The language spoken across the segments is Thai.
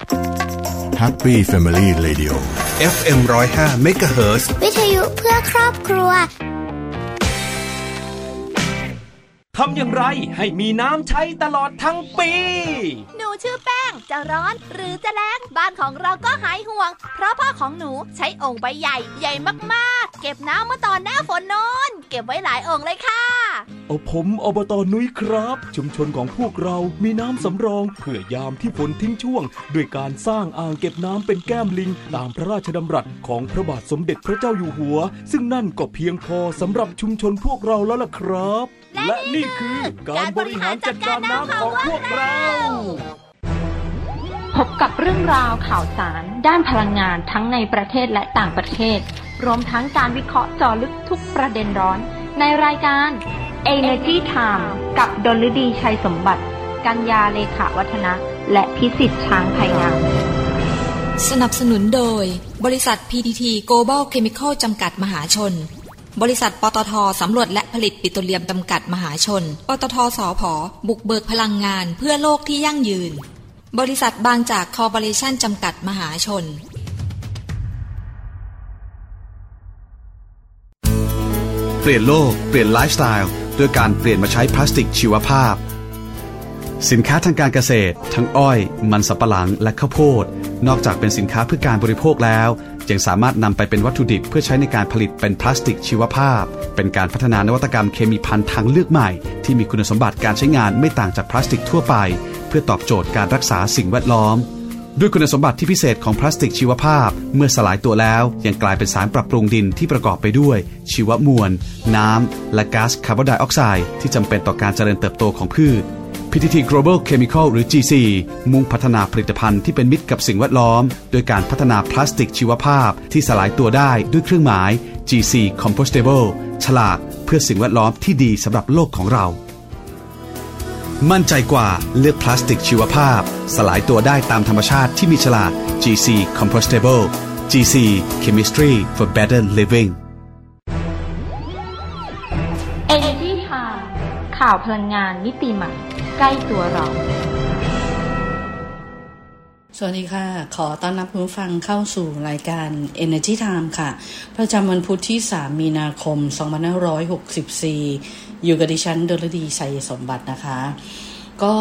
Happy Family Radio FM 105 MHz วิทยุเพื่อครอบครัว ทำอย่างไรให้มีน้ำใช้ตลอดทั้งปี หนูชื่อแป้ง จะร้อนหรือจะแรงบ้านของเราก็หายห่วง เพราะพ่อของหนูใช้องค์ใบใหญ่ใหญ่มากๆ เก็บน้ำเมื่อตอนหน้าฝนนอนเก็บไว้หลายองค์เลยค่ะโอผมอบตนุ้ยครับ ชุมชนของพวกเรามีน้ำสำรองเพื่อยามที่ฝนทิ้งช่วง ด้วยการสร้างอ่างเก็บน้ำเป็นแก้มลิง ตามพระราชดำรัสของพระบาทสมเด็จพระเจ้าอยู่หัว ซึ่งนั่นก็เพียงพอสำหรับชุมชนพวกเราแล้วล่ะครับ และนี่คือการบริหารจัดการน้ำของพวกเรา พบกับเรื่องราวข่าวสาร ด้านพลังงานทั้งในประเทศและต่างประเทศ รวมทั้งการวิเคราะห์เจาะลึกทุกประเด็นร้อน ในรายการ Energy Time กับดลฤดีชัยสมบัติ กัญญาเลขาวัฒนะ และพิสิทธิ์ช้างไพงามสนับสนุนโดย บริษัท PTT Global Chemical จำกัดมหาชน บริษัทปตทสำรวจและผลิตปิโตรเลียมจำกัดมหาชน ปตทสอพอบุกเบิกพลังงานเพื่อโลกที่ยั่งยืน บริษัทบางจากคอร์ปอเรชั่นจำกัดมหาชน เปลี่ยนโลก เปลี่ยนไลฟ์สไตล์ด้วยการเปลี่ยนมาใช้พลาสติกชีวภาพ สินค้าทางการเกษตร ทั้งอ้อย มันสำปะหลังและข้าวโพด นอกจากเป็นสินค้าเพื่อการบริโภคแล้ว ยังสามารถนำไปเป็นวัตถุดิบเพื่อใช้ในการผลิตเป็นพลาสติกชีวภาพ เป็นการพัฒนานวัตกรรมเคมีภัณฑ์ทางเลือกใหม่ ที่มีคุณสมบัติการใช้งานไม่ต่างจากพลาสติกทั่วไป เพื่อตอบโจทย์การรักษาสิ่งแวดล้อมด้วยคุณสมบัติที่พิเศษของพลาสติกชีวภาพ เมื่อสลายตัวแล้ว ยังกลายเป็นสารปรับปรุงดินที่ประกอบไปด้วย ชีวมวล น้ำ และก๊าซคาร์บอนไดออกไซด์ที่จำเป็นต่อการเจริญเติบโตของพืช PTT Global Chemical หรือ GC มุ่งพัฒนาผลิตภัณฑ์ที่เป็นมิตรกับสิ่งแวดล้อม โดยการพัฒนาพลาสติกชีวภาพที่สลายตัวได้ด้วยเครื่องหมาย GC Compostable ฉลากเพื่อสิ่งแวดล้อมที่ดีสำหรับโลกของเรา มั่นใจกว่าเลือกพลาสติกชีวภาพ สลายตัวได้ตามธรรมชาติที่มีฉลาก GC Compostable GC Chemistry for Better Living Energy Time ข่าวพลังงานมิติใหม่ ใกล้ตัวเรา สวัสดีค่ะ ขอต้อนรับผู้ฟังเข้าสู่รายการ Energy Time ค่ะ ประจำวันพุธที่ 3 มีนาคม 2564 อยู่กับดิฉันดลดีชัยสมบัตินะคะ ก็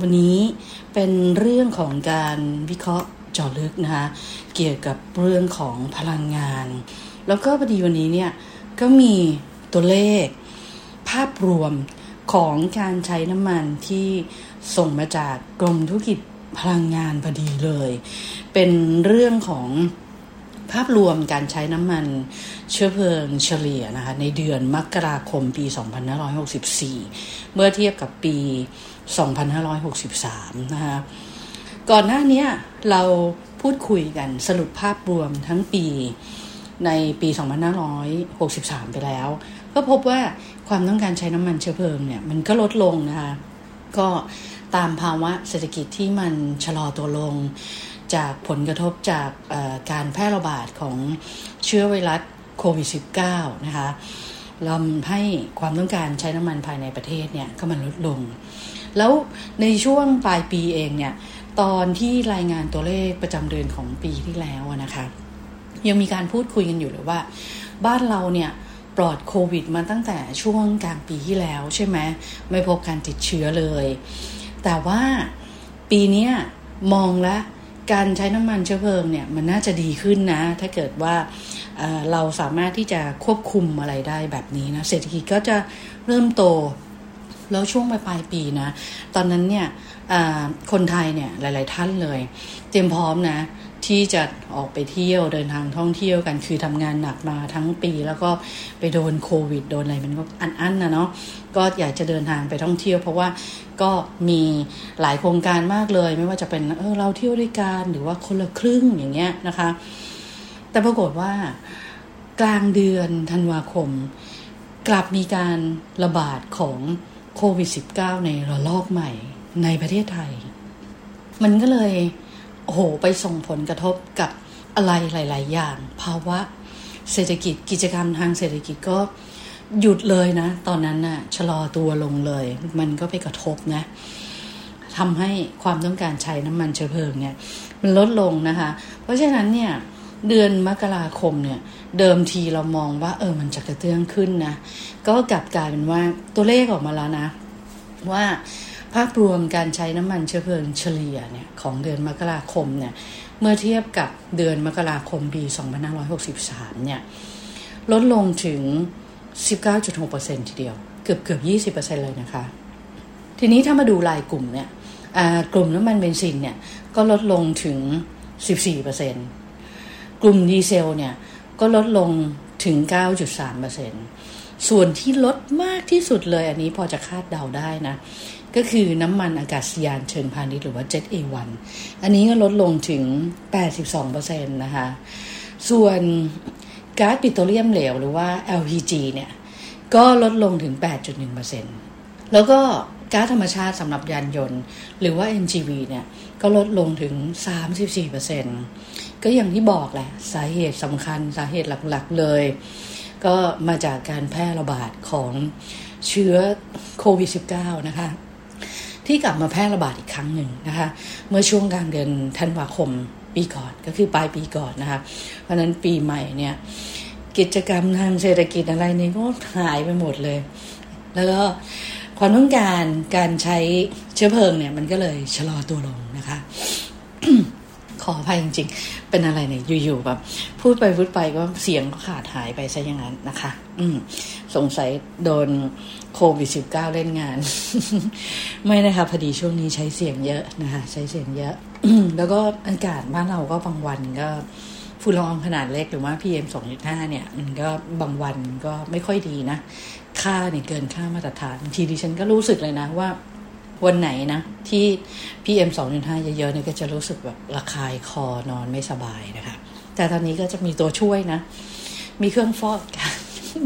วันนี้เป็นเรื่องของการวิเคราะห์เจาะลึกนะคะ เกี่ยวกับเรื่องของพลังงาน แล้วก็พอดีวันนี้เนี่ยก็มีตัวเลขภาพรวม ของการใช้น้ำมันที่ส่งมาจากกรมธุรกิจพลังงานพอดีเลย เป็นเรื่องของภาพรวมการใช้น้ำมันเชื้อเพลิงเฉลี่ยนะคะในเดือนมกราคมปี 2564 เมื่อเทียบกับปี 2563 นะคะก่อนหน้านี้เราพูดคุยกันสรุปภาพรวมทั้งปีในปี 2563 ไปแล้ว ก็พบว่า ความต้องการใช้น้ำมันเชื้อเพลิงเนี่ยมันก็ลดลงนะคะ ก็ตามภาวะเศรษฐกิจที่มันชะลอตัวลง จากผลกระทบจากการแพร่ระบาดของเชื้อไวรัสโควิด -19 นะคะทำให้ความต้องการใช้น้ำมันภายในประเทศเนี่ยก็มันลดลง แล้วในช่วงปลายปีเองเนี่ยตอนที่รายงานตัวเลขประจำเดือนของปีที่แล้วนะคะ ยังมีการพูดคุยกันอยู่เลยว่า บ้านเราเนี่ย ปลอดโควิดมาตั้งแต่ช่วงกลางปีที่แล้วใช่ไหมไม่พบการติดเชื้อเลย แต่ว่าปีนี้มองแล้วการใช้น้ำมันเชื้อเพลิงเนี่ยมันน่าจะดีขึ้นนะ ถ้าเกิดว่าเเราสามารถที่จะควบคุมอะไรได้แบบนี้นะเศรษฐกิจก็จะเริ่มโตแล้วช่วงปลายปีนะ ตอนนั้นเนี่ยคนไทยเนี่ยหลาย ๆ ท่านเลย เตรียมพร้อมนะ ที่จะออกไปเที่ยวเดินทางท่องเที่ยวกัน คือทำงานหนักมาทั้งปี แล้วก็ไปโดนโควิด โดนอะไรมันก็อันๆนะเนาะก็อยากจะเดินทางไปท่องเที่ยว เพราะว่าก็มีหลายโครงการมากเลย ไม่ว่าจะเป็นเออเราเที่ยวด้วยกันหรือว่าคนละครึ่งอย่างเงี้ยนะคะ แต่ปรากฏว่ากลางเดือนธันวาคม กลับมีการระบาดของโควิด -19 ในระลอกใหม่ในประเทศไทย มันก็เลย โอ้โหไปส่งผลกระทบกับอะไรหลาย ๆ อย่าง ภาวะเศรษฐกิจกิจกรรมทางเศรษฐกิจก็หยุดเลยนะ ตอนนั้นน่ะชะลอตัวลงเลย มันก็ไปกระทบนะทำให้ความต้องการใช้น้ำมันเชื้อเพลิงเนี่ย มันลดลงนะคะ เพราะฉะนั้นเนี่ยเดือนมกราคมเนี่ย เดิมทีเรามองว่าเออมันจะกระเตื้องขึ้นนะ ก็กลับกลายเป็นว่าตัวเลขออกมาแล้วนะ ว่า ภาพรวมการใช้น้ำมันเชื้อเพลิงเฉลี่ยเนี่ยของเดือนมกราคมเนี่ยเมื่อเทียบกับเดือนมกราคมปี2563เนี่ยลดลงถึง 19.6%ทีเดียว เกือบเกือบ20%เลยนะคะ ทีนี้ถ้ามาดูรายกลุ่มเนี่ยกลุ่มน้ำมันเบนซินเนี่ยก็ลดลงถึง 14%กลุ่มดีเซลเนี่ยก็ลดลงถึง 9.3% ส่วนที่ลดมากที่สุดเลยอันนี้พอจะคาดเดาได้นะ ก็คือน้ำมันอากาศยานเชิงพาณิชย์หรือว่า Jet A1 อันนี้ก็ลดลงถึง 82%นะคะ ส่วนก๊าซปิโตรเลียมเหลวหรือว่า LPG เนี่ย ก็ลดลงถึง 8.1%แล้วก็ก๊าซธรรมชาติสำหรับยานยนต์ หรือว่า NGV เนี่ยก็ลดลงถึง 34%ก็อย่างที่บอกแหละ สาเหตุสำคัญสาเหตุหลักๆเลย ก็มาจากการแพร่ระบาดของเชื้อโควิด -19 นะคะ ที่กลับมาแพร่ระบาดอีกครั้งหนึ่งนะคะ เมื่อช่วงกลางเดือนธันวาคมปีก่อนก็คือปลายปีก่อนนะคะ เพราะนั้นปีใหม่เนี่ยกิจกรรมทางเศรษฐกิจอะไรนี่ก็หายไปหมดเลย แล้วก็ความต้องการการใช้เชื้อเพลิงเนี่ยมันก็เลยชะลอตัวลงนะคะ ขออภัยจริง ๆ เป็นอะไรเนี่ยอยู่ๆแบบพูดไปพูดไปก็เสียงก็ขาดหายไปซะอย่างนั้นนะคะ อืม สงสัยโดนโควิดสิบเก้าเล่นงาน ไม่นะคะพอดีช่วงนี้ใช้เสียงเยอะนะคะใช้เสียงเยอะแล้วก็อากาศบ้านเราก็บางวันก็ฝุ่นละอองขนาดเล็กหรือว่า PM 2.5 เนี่ย มันก็บางวันก็ไม่ค่อยดีนะ ค่าเนี่ยเกินค่ามาตรฐานทีดิฉันก็รู้สึกเลยนะว่า วันไหนนะ ที่ PM 2.5เยอะๆเนี่ยก็จะรู้สึกแบบระคายคอนอนไม่สบายนะคะ แต่ตอนนี้ก็จะมีตัวช่วยนะ มีเครื่องฟอก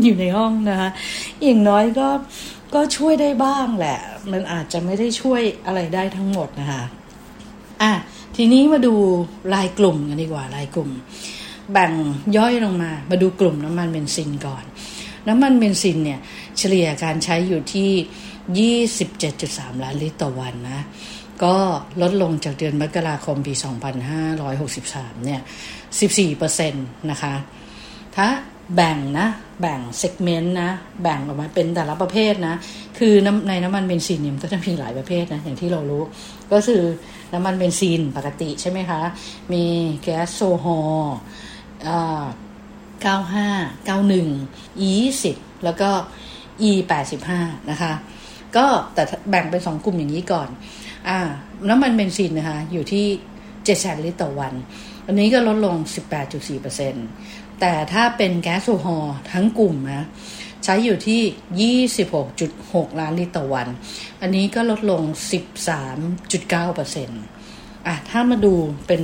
อยู่ในห้องนะคะอย่างน้อยก็ก็ช่วยได้บ้างแหละ มันอาจจะไม่ได้ช่วยอะไรได้ทั้งหมดนะคะอะทีนี้มาดูรายกลุ่มกันดีกว่ารายกลุ่ม แบ่งย่อยลงมา มาดูกลุ่มน้ำมันเบนซินก่อน น้ำมันเบนซินเนี่ยเฉลี่ยการใช้อยู่ที่ 27.3 ล้านลิตรต่อวันนะ ก็ลดลงจากเดือนมกราคมปี 2563 เนี่ย 14%นะคะ ถ้าแบ่งนะ แบ่ง segment นะ แบ่งออกมาเป็นแต่ละประเภทนะ คือในน้ำมันเบนซินเนี่ยก็จะมีหลายประเภทนะ อย่างที่เรารู้ ก็คือน้ำมันเบนซินปกติใช่ไหมคะ มีแก๊สโซฮอล์95 91 E 10 แล้วก็ E 85 นะคะ ก็แต่แบ่งเป็นสองกลุ่มอย่างนี้ก่อน อ่า น้ำมันเบนซินนะคะ อยู่ที่7แสนลิตรต่อวัน อันนี้ก็ลดลง 18.4%แต่ถ้าเป็นแก๊สโซฮอล์ทั้งกลุ่มนะใช้อยู่ที่ 26.6 ล้านลิตรต่อวัน อันนี้ก็ลดลง 13.9%อะถ้ามาดูเป็น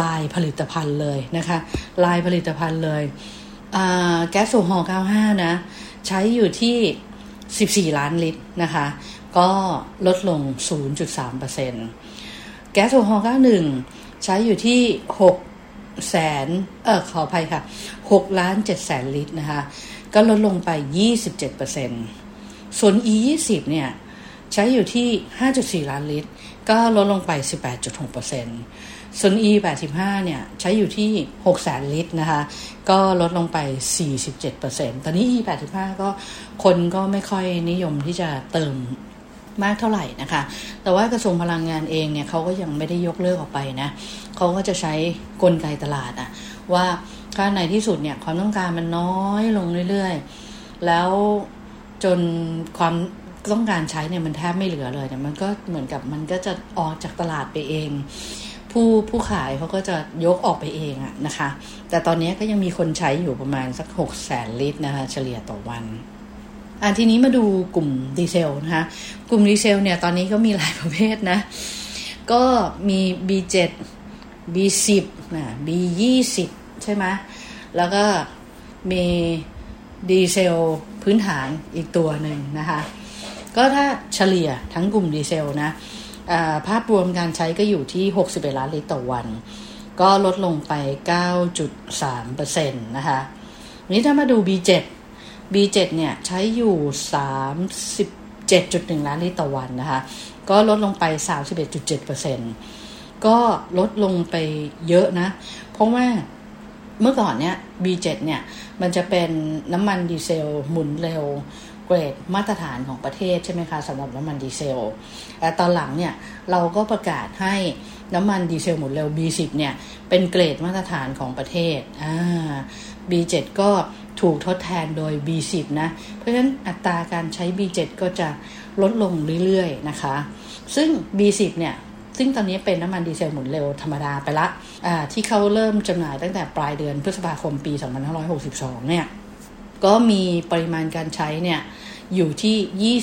ลายผลิตภัณฑ์เลยนะคะ ลายผลิตภัณฑ์เลยแก๊สโซฮอล์95 นะ ใช้อยู่ที่ 14 ล้านลิตรนะคะ ก็ลดลง 0.3%แก๊สโซฮอล์91 ใช้อยู่ที่ 6 แสนเออขออภัยค่ะ 6 ล้าน7แสนลิตรนะคะ ก็ลดลงไป 27%ส่วน E 20 เนี่ย ใช้อยู่ที่ 5.4 ล้านลิตร ก็ลดลงไป 18.6% ส่วน E 85เนี่ยใช้อยู่ที่6แสนลิตรนะคะ ก็ลดลงไป 47%ตอนนี้ E 85ก็คนก็ไม่ค่อยนิยมที่จะเติมมากเท่าไหร่นะคะ แต่ว่ากระทรวงพลังงานเองเนี่ยเขาก็ยังไม่ได้ยกเลิกออกไปนะเขาก็จะใช้กลไกตลาดอะว่าถ้าในที่สุดเนี่ยความต้องการมันน้อยลงเรื่อยๆ แล้วจนความต้องการใช้เนี่ยมันแทบไม่เหลือเลยเนี่ยมันก็เหมือนกับมันก็จะออกจากตลาดไปเอง ผู้ผู้ขายเขาก็จะยกออกไปเองอะนะคะ แต่ตอนนี้ก็ยังมีคนใช้อยู่ประมาณสักหกแสนลิตรนะคะ เฉลี่ยต่อวันอ่าทีนี้มาดูกลุ่มดีเซลนะคะกลุ่มดีเซลเนี่ยตอนนี้ก็มีหลายประเภทนะ ก็มี B7 B10 นะ B20 ใช่ไหมแล้วก็มีดีเซลพื้นฐานอีกตัวหนึ่งนะคะ ก็ถ้าเฉลี่ยทั้งกลุ่มดีเซลนะ ภาพรวมการใช้ก็อยู่ที่ 61 ล้านลิตรต่อวัน ก็ลดลงไป 9.3%นะคะนี้ถ้ามาดู B7 B7 เนี่ยใช้อยู่ 37.1 ล้านลิตรต่อวันนะคะ ก็ลดลงไป 31.7%ก็ลดลงไปเยอะนะ เพราะว่าเมื่อก่อนเนี่ย B7 เนี่ยมันจะเป็นน้ำมันดีเซลหมุนเร็ว เกรดมาตรฐานของประเทศใช่ไหมคะสำหรับน้ำมันดีเซลแต่ตอนหลังเนี่ยเราก็ประกาศให้น้ำมันดีเซลหมุนเร็ว B10 เนี่ยเป็นเกรดมาตรฐานของประเทศอ่า B7 ก็ถูกทดแทนโดย B10 นะ เพราะฉะนั้นอัตราการใช้ B7 ก็จะลดลงเรื่อยๆนะคะ ซึ่ง B10 เนี่ยซึ่งตอนนี้เป็นน้ำมันดีเซลหมุนเร็วธรรมดาไปละที่เขาเริ่มจำหน่ายตั้งแต่ปลายเดือนพฤษภาคมปี 2562 เนี่ย ก็มีปริมาณการใช้เนี่ยอยู่ที่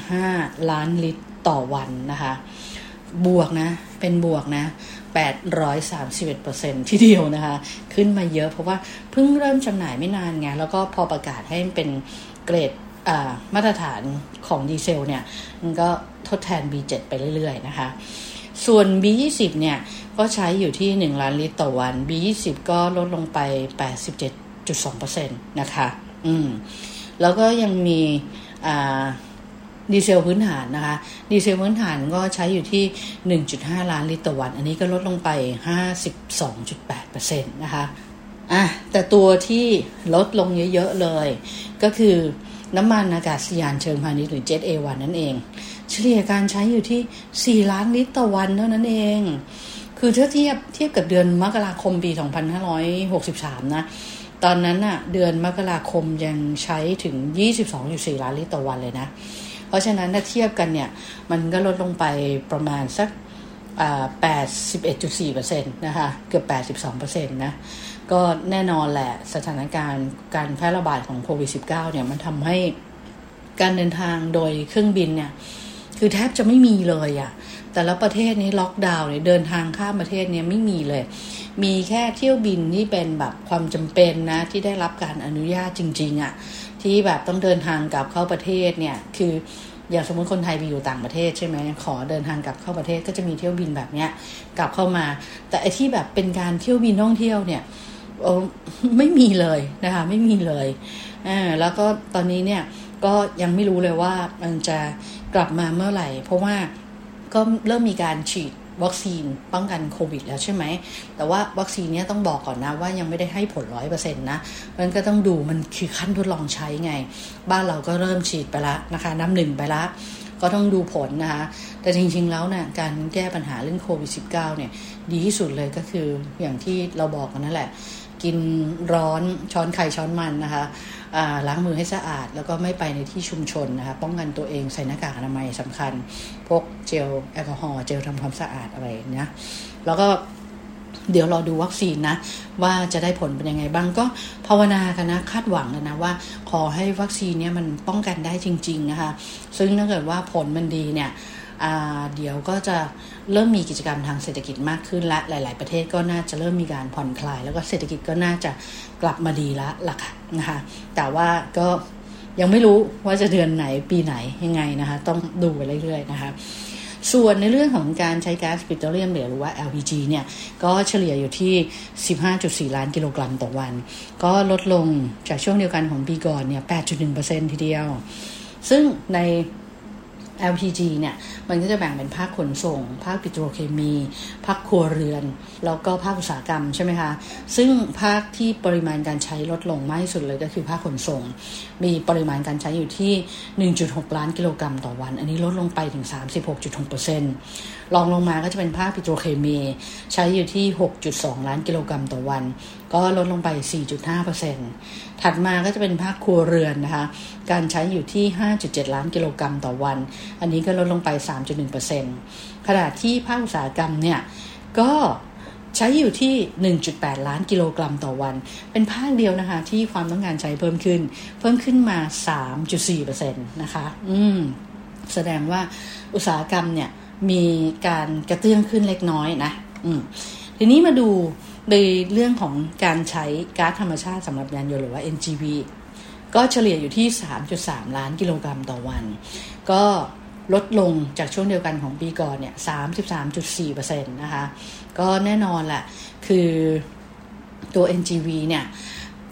21.5 ล้านลิตรต่อวันนะคะ บวกนะ เป็นบวกนะ 831%ทีเดียวนะคะ ขึ้นมาเยอะเพราะว่าเพิ่งเริ่มจำหน่ายไม่นานไง แล้วก็พอประกาศให้เป็นเกรดมาตรฐานของดีเซลเนี่ย มันก็ทดแทน B7 ไปเรื่อยๆนะคะ ส่วน B20 เนี่ย ก็ใช้อยู่ที่ 1 ล้านลิตรต่อวัน B20 ก็ลดลงไป 87.2%นะคะ อืมแล้วก็ยังมีดีเซลพื้นฐานนะคะ ดีเซลพื้นฐานก็ใช้อยู่ที่ 1.5 ล้านลิตรต่อวัน อันนี้ก็ลดลงไป 52.8%นะคะอะแต่ตัวที่ลดลงเยอะๆเลย ก็คือน้ำมันอากาศยานเชิงพาณิชย์หรือ Jet A1 นั่นเอง เฉลี่ยการใช้อยู่ที่ 4 ล้านลิตรต่อวันเท่านั้นเอง คือถ้าเทียบเทียบกับเดือนมกราคมปี 2563 นะ ตอนนั้นอะเดือนมกราคมยังใช้ถึง 22.4 ล้านลิตรต่อวันเลยนะ เพราะฉะนั้นถ้าเทียบกันเนี่ย มันก็ลดลงไปประมาณสัก81.4%นะคะ เกือบ 82%นะ ก็แน่นอนแหละสถานการณ์การแพร่ระบาดของโควิด -19 เนี่ย มันทำให้การเดินทางโดยเครื่องบินเนี่ย คือแทบจะไม่มีเลยอะ่ะ แต่และประเทศนี้ล็อกดาวน์เนี่ยเดินทางข้ามประเทศเนี่ยไม่มีเลย มีแค่เที่ยวบินที่เป็นแบบความจำเป็นนะที่ได้รับการอนุญาตจริงๆอะ่ะที่แบบต้องเดินทางกลับเข้าประเทศเนี่ยคืออย่างสมมติคนไทยไปอยู่ต่างประเทศใช่ไหมขอเดินทางกลับเข้าประเทศก็จะมีเที่ยวบินแบบเนี้ยกลับเข้ามา แต่ไอที่แบบเป็นการเที่ยวบินท่องเที่ยวเนี่ยโอ้ไม่มีเลยนะคะไม่มีเลยอ่าแล้วก็ตอนนี้เนี่ยก็ยังไม่รู้เลยว่ามันจะกลับมาเมื่อไหร่ เพราะว่า ก็เริ่มมีการฉีดวัคซีนป้องกันโควิดแล้วใช่ไหม แต่ว่าวัคซีนเนี้ยต้องบอกก่อนนะว่ายังไม่ได้ให้ผลร้อยเปอร์เซ็นต์นะ มันก็ต้องดูมันคือขั้นทดลองใช้ไง บ้านเราก็เริ่มฉีดไปละนะคะ น้ำหนึ่งไปละ ก็ต้องดูผลนะคะ แต่จริงๆแล้วเนะ่ยการแก้ปัญหาเรื่องโควิด -19 เนี่ย ดีที่สุดเลยก็คืออย่างที่เราบอกกันนั่นแหละ กินร้อนช้อนไข่ช้อนมันนะคะล้างมือให้สะอาด แล้วก็ไม่ไปในที่ชุมชนนะคะ ป้องกันตัวเองใส่หน้ากากอนามัยสำคัญ พกเจลแอลกอฮอล์เจลทำความสะอาดอะไรนะแล้วก็ เดี๋ยวรอดูวัคซีนนะ ว่าจะได้ผลเป็นยังไงบ้างก็ภาวนากันนะคาดหวังกันนะว่า ขอให้วัคซีนเนี้ยมันป้องกันได้จริง ๆนะคะ ซึ่งถ้าเกิดว่าผลมันดีเนี่ยเดี๋ยวก็จะเริ่มมีกิจกรรมทางเศรษฐกิจมากขึ้นและหลาย ๆ ประเทศก็น่าจะเริ่มมีการผ่อนคลาย แล้วก็เศรษฐกิจก็น่าจะกลับมาดีละล่ะค่ะนะคะแต่ว่าก็ยังไม่รู้ว่าจะเดือนไหนปีไหนยังไงนะคะ ต้องดูไปเรื่อย ๆ นะคะ ส่วนในเรื่องของการใช้ก๊าซปิโตรเลียมหรือว่า LPG เนี่ยก็เฉลี่ยอยู่ที่ 15.4 ล้านกิโลกรัมต่อวัน ก็ลดลงจากช่วงเดียวกันของปีก่อนเนี่ย 8.1%ทีเดียว ซึ่งใน LPG เนี่ยมันก็จะแบ่งเป็นภาคขนส่ง ภาคปิโตรเคมี ภาคครัวเรือน แล้วก็ภาคอุตสาหกรรมใช่ไหมคะ ซึ่งภาคที่ปริมาณการใช้ลดลงมากที่สุดเลยก็คือภาคขนส่ง มีปริมาณการใช้อยู่ที่ 1.6 ล้านกิโลกรัมต่อวัน อันนี้ลดลงไปถึง 36.6%รองลงมาก็จะเป็นภาคปิโตรเคมี ใช้อยู่ที่ 6.2 ล้านกิโลกรัมต่อวัน ก็ลดลงไป 4.5%ถัดมาก็จะเป็นภาคครัวเรือนนะคะ การใช้อยู่ที่ 5.7 ล้านกิโลกรัมต่อวัน อันนี้ก็ลดลงไป 3.1%ขณะที่ภาคอุตสาหกรรมเนี่ยก็ใช้อยู่ที่ 1.8 ล้านกิโลกรัมต่อวัน เป็นภาคเดียวนะคะ ที่ความต้องการใช้เพิ่มขึ้น เพิ่มขึ้นมา 3.4%นะคะ อืม แสดงว่าอุตสาหกรรมเนี่ยมีการกระเตื้องขึ้นเล็กน้อยนะ อืม ทีนี้มาดู ในเรื่องของการใช้ก๊าซธรรมชาติสำหรับยานยนต์หรือว่า NGV ก็เฉลี่ยอยู่ที่ 3.3 ล้านกิโลกรัมต่อวัน ก็ลดลงจากช่วงเดียวกันของปีก่อนเนี่ย 33.4%นะคะ ก็แน่นอนแหละคือตัว NGV เนี่ย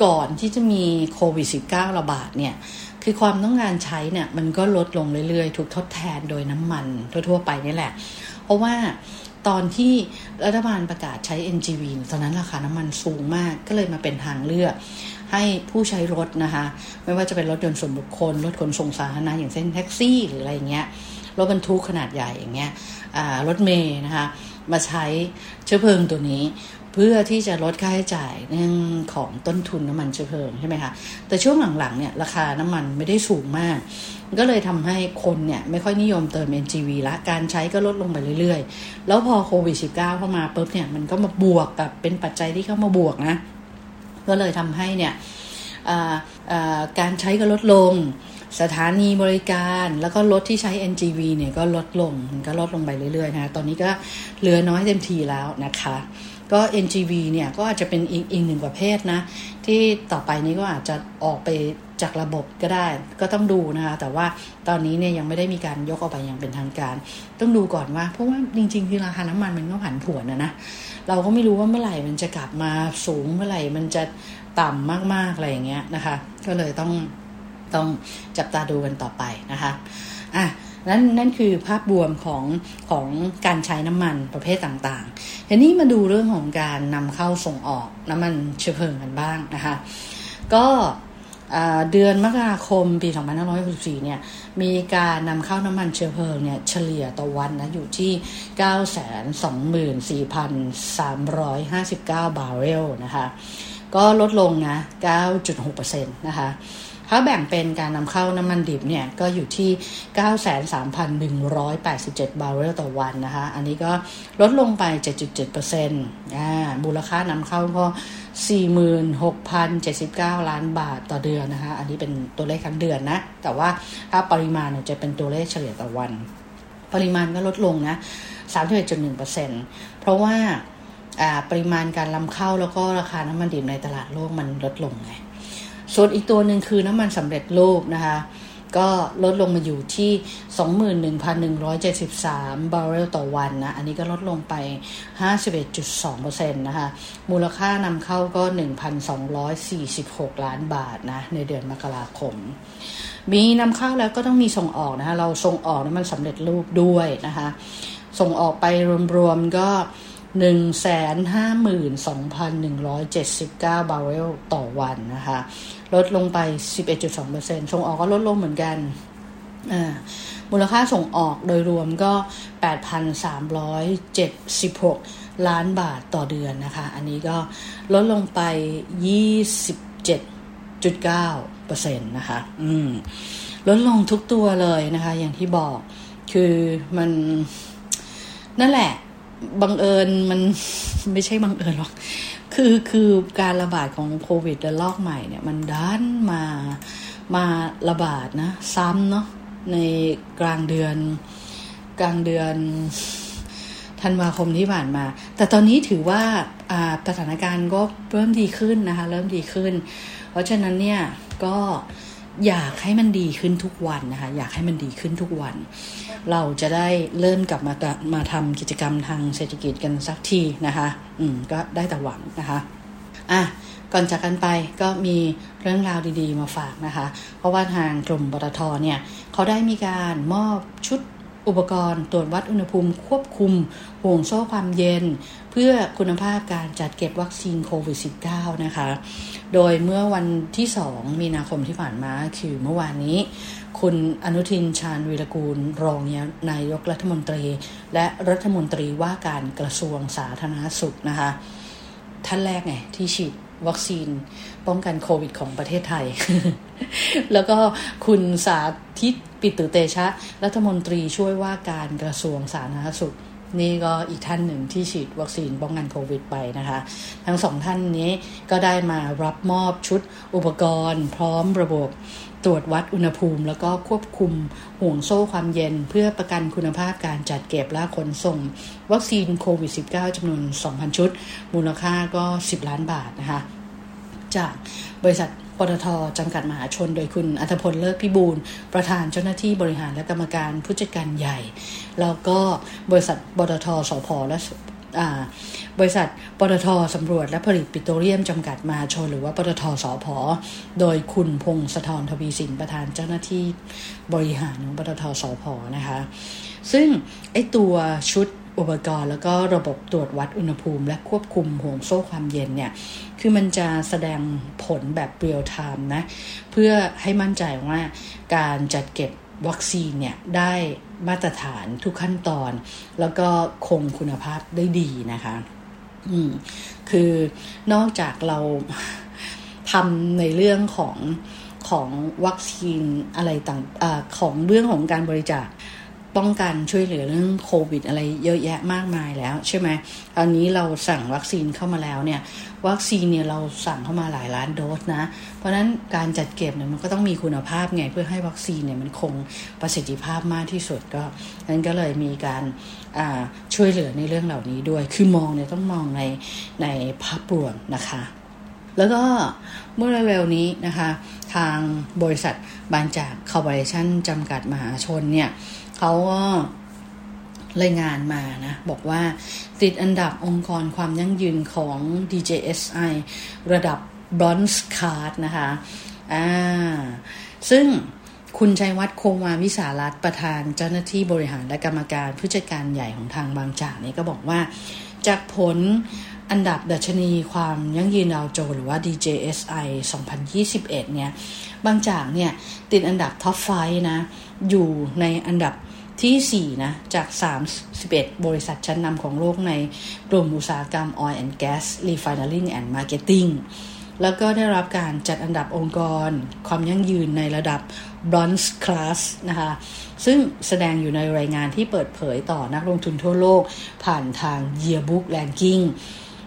ก่อนที่จะมีโควิด -19 ระบาดเนี่ยคคือความต้องการใช้เนี่ย มันก็ลดลงเรื่อยๆ ถูกทดแทนโดยน้ำมันทั่วๆไปนี่แหละ เพราะว่า ตอนที่รัฐบาลประกาศใช้ NGV ตอนนั้นราคาน้ำมันสูงมากก็เลยมาเป็นทางเลือก ให้ผู้ใช้รถนะคะ ไม่ว่าจะเป็นรถยนต์ส่วนบุคคล รถขนส่งสาธารณะอย่างเช่นแท็กซี่หรืออะไรเงี้ยรถบรรทุกขนาดใหญ่อย่างเงี้ยรถเมย์นะคะมาใช้เชื้อเพลิงตัวนี้ เพื่อที่จะลดค่าใช้จ่ายเรื่องของต้นทุนน้ำมันเชื้อเพลิงใช่ไหมคะแต่ช่วงหลังๆเนี่ยราคาน้ำมันไม่ได้สูงมาก ก็เลยทำให้คนเนี่ยไม่ค่อยนิยมเติม NGV ละการใช้ก็ลดลงไปเรื่อยๆ แล้วพอโควิด -19 เข้ามาปุ๊บเนี่ยมันก็มาบวกกับเป็นปัจจัยที่เข้ามาบวกนะ ก็เลยทำให้เนี่ยการใช้ก็ลดลงสถานีบริการแล้วก็รถที่ใช้ NGV เนี่ยก็ลดลงมันก็ลดลงไปเรื่อยๆนะตอนนี้ก็เหลือน้อยเต็มทีแล้วนะคะ ก็ NGV เนี่ยก็อาจจะเป็นอีกอีกหนึ่งประเภทนะ ที่ต่อไปนี้ก็อาจจะออกไปจากระบบก็ได้ ก็ต้องดูนะคะ แต่ว่าตอนนี้เนี่ยยังไม่ได้มีการยกออกไปอย่างเป็นทางการ ต้องดูก่อนว่า เพราะว่าจริง ๆ คือราคาน้ำมันมันก็ผันผวนนะนะ เราก็ไม่รู้ว่าเมื่อไหร่มันจะกลับมาสูงเมื่อไหร่มันจะต่ำมากๆอะไรอย่างเงี้ยนะคะ ก็เลยต้องต้องจับตาดูกันต่อไปนะคะอะ นั่นนั่นคือภาพรวมของของการใช้น้ำมันประเภทต่างๆทีนี้มาดูเรื่องของการนำเข้าส่งออกน้ำมันเชื้อเพลิงกันบ้างนะคะ ก็เดือนมกราคมปี 2564 เนี่ย มีการนำเข้าน้ำมันเชื้อเพลิงเนี่ยเฉลี่ยต่อวันนะอยู่ที่ 924,359 บาร์เรลนะคะ ก็ลดลงนะ 9.6%นะคะ ถ้าแบ่งเป็นการนำเข้าน้ำมันดิบเนี่ยก็อยู่ที่ 93,187 บาร์เรลต่อวันนะคะ อันนี้ก็ลดลงไป 7.7%อ่ามูลค่านำเข้าก็ 46,079 ล้านบาทต่อเดือนนะคะ อันนี้เป็นตัวเลขทั้งเดือนนะ แต่ว่าถ้าปริมาณจะเป็นตัวเลขเฉลี่ยต่อวัน ปริมาณก็ลดลงนะ 31.1%เพราะว่าปริมาณการนำเข้าแล้วก็ราคาน้ำมันดิบในตลาดโลกมันลดลงไง ส่วนอีกตัวหนึ่งคือน้ำมันสำเร็จรูปนะคะ ก็ลดลงมาอยู่ที่ 21,173 บาร์เรลต่อวันนะ อันนี้ก็ลดลงไป 51.2%นะคะ มูลค่านำเข้าก็ 1,246 ล้านบาทนะ ในเดือนมกราคม มีนำเข้าแล้วก็ต้องมีส่งออกนะคะ เราส่งออกน้ำมันสำเร็จรูปด้วยนะคะ ส่งออกไปรวมๆก็ 152,179 บาร์เรลต่อวันนะคะ ลดลงไป 11.2%ส่งออกก็ลดลงเหมือนกันมูลค่าส่งออกโดยรวมก็ 8,376 ล้านบาทต่อเดือนนะคะ อันนี้ก็ลดลงไป 27.9%นะคะอืมลดลงทุกตัวเลยนะคะ อย่างที่บอกคือมันนั่นแหละ บังเอิญมันไม่ใช่บังเอิญหรอก คือคือการระบาดของโควิดระลอกใหม่เนี่ย มันดันมามาระบาดนะ ซ้ำเนาะในกลางเดือน กลางเดือนธันวาคมที่ผ่านมา แต่ตอนนี้ถือว่าสถานการณ์ก็เริ่มดีขึ้นนะคะ เริ่มดีขึ้น เพราะฉะนั้นเนี่ยก็ อยากให้มันดีขึ้นทุกวันนะคะ อยากให้มันดีขึ้นทุกวัน เราจะได้เริ่มกลับมามาทำกิจกรรมทางเศรษฐกิจกันสักทีนะคะ อืมก็ได้แต่หวังนะคะอะก่อนจากกันไปก็มีเรื่องราวดีๆมาฝากนะคะ เพราะว่าทางกลุ่มบตทเนี่ยเขาได้มีการมอบชุด อุปกรณ์ตรวจวัดอุณหภูมิควบคุมห่วงโซ่ความเย็น เพื่อคุณภาพการจัดเก็บวัคซีนโควิด -19 นะคะ โดยเมื่อวันที่ 2 มีนาคมที่ผ่านมาคือเมื่อวานนี้ คุณอนุทินชาญวีรกูล รองนายกรัฐมนตรี และรัฐมนตรีว่าการกระทรวงสาธารณสุขนะคะ ท่านแรกไงที่ฉีดวัคซีนป้องกันโควิดของประเทศไทย แล้วก็คุณสาธิต ปิตุเตชะ รัฐมนตรีช่วยว่าการกระทรวงสาธารณสุข นี่ก็อีกท่านหนึ่งที่ฉีดวัคซีนป้องกันโควิดไปนะคะ ทั้งสองท่านนี้ก็ได้มารับมอบชุดอุปกรณ์ พร้อมระบบตรวจวัดอุณหภูมิ แล้วก็ควบคุมห่วงโซ่ความเย็น เพื่อประกันคุณภาพการจัดเก็บและขนส่ง วัคซีนโควิด -19 จำนวน 2,000 ชุด มูลค่าก็ 10 ล้านบาทนะคะ จากบริษัท ปตทจำกัดมหาชน โดยคุณอัธพลเลิศพิบูลประธานเจ้าหน้าที่บริหารและกรรมการผู้จัดการใหญ่ แล้วก็บริษัทปตทสพและบริษัทปตทสำรวจและผลิตปิโตรเลียมจำกัดมหาชน หรือว่าปตทสอพอโดยคุณพงศธรทวีสินประธานเจ้าหน้าที่บริหารของปตทสอพอนะคะ ซึ่งไอตัวชุด อุปกรณ์แล้วก็ระบบตรวจวัดอุณหภูมิ และควบคุมห่วงโซ่ความเย็นเนี่ย คือมันจะแสดงผลแบบเรียลไทม์นะ เพื่อให้มั่นใจว่าการจัดเก็บวัคซีนเนี่ยได้มาตรฐานทุกขั้นตอน แล้วก็คงคุณภาพได้ดีนะคะ อืม คือนอกจากเราทำในเรื่องของของวัคซีนอะไรต่างอของเรื่องของการบริจาค ป้องกันช่วยเหลือเรื่องโควิดอะไรเยอะแยะมากมายแล้วใช่ไหมตอนนี้เราสั่งวัคซีนเข้ามาแล้วเนี่ย วัคซีนเนี่ยเราสั่งเข้ามาหลายล้านโดสนะ เพราะนั้นการจัดเก็บเนี่ยมันก็ต้องมีคุณภาพไงเพื่อให้วัคซีนเนี่ยมันคงประสิทธิภาพมากที่สุดก็นั้นก็เลยมีการช่วยเหลือในเรื่องเหล่านี้ด้วย คือมองเนี่ยต้องมองในในภาพรวมนะคะ แล้วก็เมื่อเร็วๆนี้นะคะ ทางบริษัทบานจากคอร์ปอเรชั่นจำกัดมหาชนเนี่ย เขาก็รายงานมานะ บอกว่าติดอันดับองค์กรความยั่งยืนของ DJSI ระดับ Bronze Card นะคะอ่าซึ่งคุณชัยวัฒน์โคมาวิสารัตประธานเจ้าหน้าที่บริหารและกรรมการผู้จัดการใหญ่ของทางบางจากนี่ก็บอกว่า จากผลอันดับดัชนีความยั่งยืนดาวโจหรือว่า DJSI 2021 เนี่ย บางจากเนี่ย ติดอันดับท็อปไฟนะ อยู่ในอันดับ ที่ 4 นะ จาก 31 บริษัทชั้นนำของโลกในกลุ่มอุตสาหกรรม Oil and Gas Refining and Marketing แล้วก็ได้รับการจัดอันดับองค์กร ความยั่งยืนในระดับ Bronze Class นะคะ ซึ่งแสดงอยู่ในรายงานที่เปิดเผยต่อนักลงทุนทั่วโลก ผ่านทาง Yearbook Ranking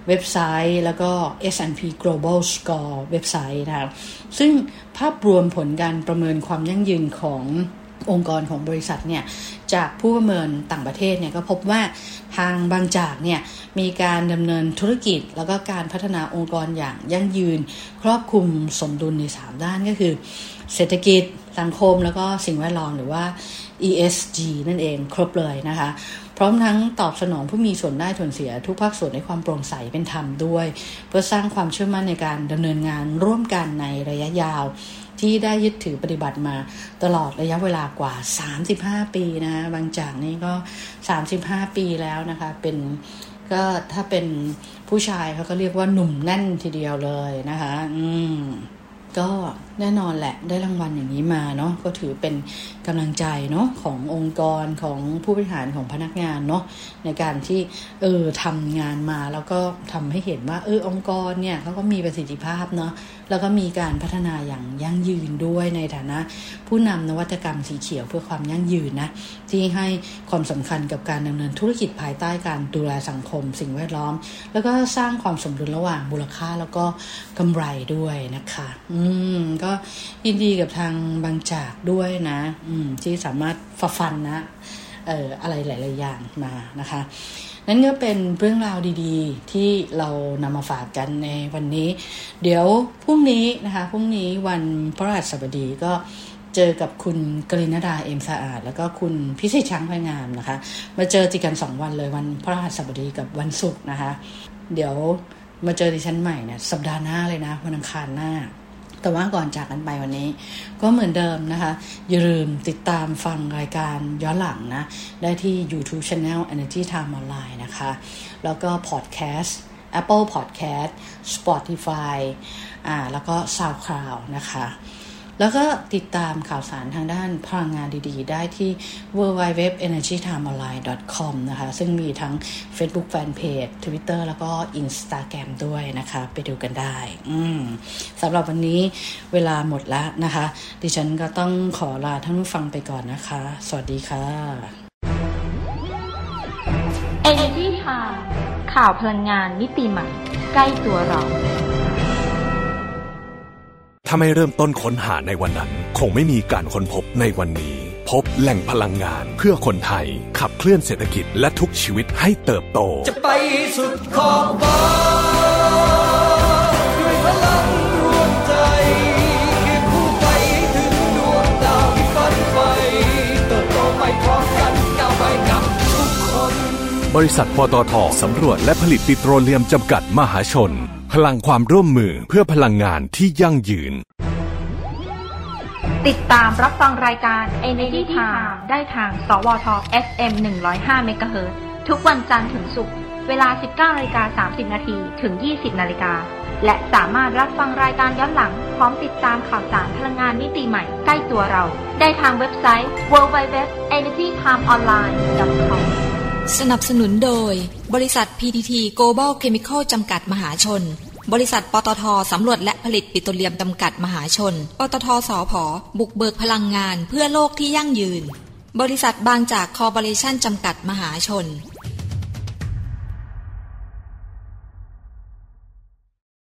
เว็บไซต์ แล้วก็ S&P Global Score เว็บไซต์นะครับซึ่งภาพรวมผลการประเมินความยั่งยืนของ องค์กรของบริษัทเนี่ยจากผู้ประเมินต่างประเทศเนี่ยก็พบว่าทางบางจากเนี่ยมีการดำเนินธุรกิจ แล้วก็การพัฒนาองค์กรอย่างยั่งยืน ครอบคลุมสมดุลใน 3 ด้านก็คือ เศรษฐกิจสังคมแล้วก็สิ่งแวดล้อมหรือว่า ESG นั่นเองครบเลยนะคะ พร้อมทั้งตอบสนองผู้มีส่วนได้ส่วนเสีย ทุกภาคส่วนในความโปร่งใสเป็นธรรมด้วย เพื่อสร้างความเชื่อมั่นในการดำเนินงานร่วมกันในระยะยาว ที่ได้ยึดถือปฏิบัติมาตลอดระยะเวลากว่า 35 ปีนะบางจากนี่ก็ 35 ปีแล้วนะคะเป็นก็ถ้าเป็นผู้ชายเขาก็เรียกว่าหนุ่มแน่นทีเดียวเลยนะคะ อืมก็แน่นอนแหละได้รางวัลอย่างนี้มาเนาะก็ถือเป็นกำลังใจเนาะขององค์กรของผู้บริหารของพนักงานเนาะในการที่เออทำงานมาแล้วก็ทำให้เห็นว่าเออองค์กรเนี่ยเขาก็มีประสิทธิภาพเนาะ แล้วก็มีการพัฒนาอย่างยั่งยืนด้วยในฐานะ ผู้นำนวัตกรรมสีเขียวเพื่อความยั่งยืนนะที่ให้ความสำคัญกับการดำเนินธุรกิจภายใต้การดูแลสังคม สิ่งแวดล้อม แล้วก็สร้างความสมดุลระหว่างมูลค่าแล้วก็กำไรด้วยนะคะ อืมก็ยินดีกับทางบางจากด้วยนะ อืมที่สามารถฟฟันนะเอ่ออะไรหลาย ๆ อย่างมานะคะ นั่นก็เป็นเรื่องราวดีๆ ที่เรานำมาฝากกันในวันนี้ เดี๋ยวพรุ่งนี้นะคะพรุ่งนี้วันพระราชบดีก็เจอกับคุณกรินดาเอ็มสะอาด แล้วก็คุณพิเศษช้างพงามนะคะ มาเจอติกันสองวันเลยวันพระราชบดีกับวันศุกร์นะคะ เดี๋ยวมาเจอดิฉันใหม่เนี่ยสัปดาห์หน้าเลยนะวันอังคารหน้า แต่ว่าก่อนจากกันไปวันนี้ ก็เหมือนเดิมนะคะ อย่าลืมติดตามฟังรายการย้อนหลังนะ ได้ที่ YouTube Channel Energy Time Online นะคะ แล้วก็ Podcast Apple Podcast Spotify อ่าแล้วก็ SoundCloud นะคะ แล้วก็ติดตามข่าวสารทางด้านพลังงานดีๆ ได้ที่ www.energytimeonline.com นะคะ ซึ่งมีทั้ง Facebook Fanpage Twitter แล้วก็ Instagram ด้วยนะคะ ไปดูกันได้อืสำหรับวันนี้เวลาหมดแล้วนะคะ ดิฉันก็ต้องขอลาท่านผู้ฟังไปก่อนนะคะ สวัสดีค่ะ Energy Time ข่าวพลังงานมิติใหม่ ใกล้ตัวเรา ถ้าไม่เริ่มต้นค้นหาในวันนั้น คงไม่มีการค้นพบในวันนี้ พบแหล่งพลังงานเพื่อคนไทย ขับเคลื่อนเศรษฐกิจและทุกชีวิตให้เติบโต จะไปสุดขอบฟ้าด้วยพลังรวมใจคียงคู่ไปถึงดวงดาวที่ฝันไปเติบโตไปพร้อมกันก้าวไปกับทุกคน บริษัทปตทสำรวจและผลิตปิโตรเลียมจำกัดมหาชน พลังความร่วมมือเพื่อพลังงานที่ยั่งยืน ติดตามรับฟังรายการ Energy Time ได้ทาง สวท FM 105 MHz ทุกวันจันทร์ถึงศุกร์ เวลา 19นาฬิกา30 นาทีถึง 20 นาฬิกา และสามารถรับฟังรายการย้อนหลัง พร้อมติดตามข่าวสารพลังงานมิติใหม่ใกล้ตัวเรา ได้ทางเว็บไซต์ www.energytimeonline.com สนับสนุนโดย บริษัท PTT Global Chemical จำกัดมหาชน บริษัทปตทสำรวจและผลิตปิโตรเลียมจำกัดมหาชน ปตทสอพอบุกเบิกพลังงานเพื่อโลกที่ยั่งยืน บริษัทบางจากคอร์ปอเรชั่นจำกัดมหาชน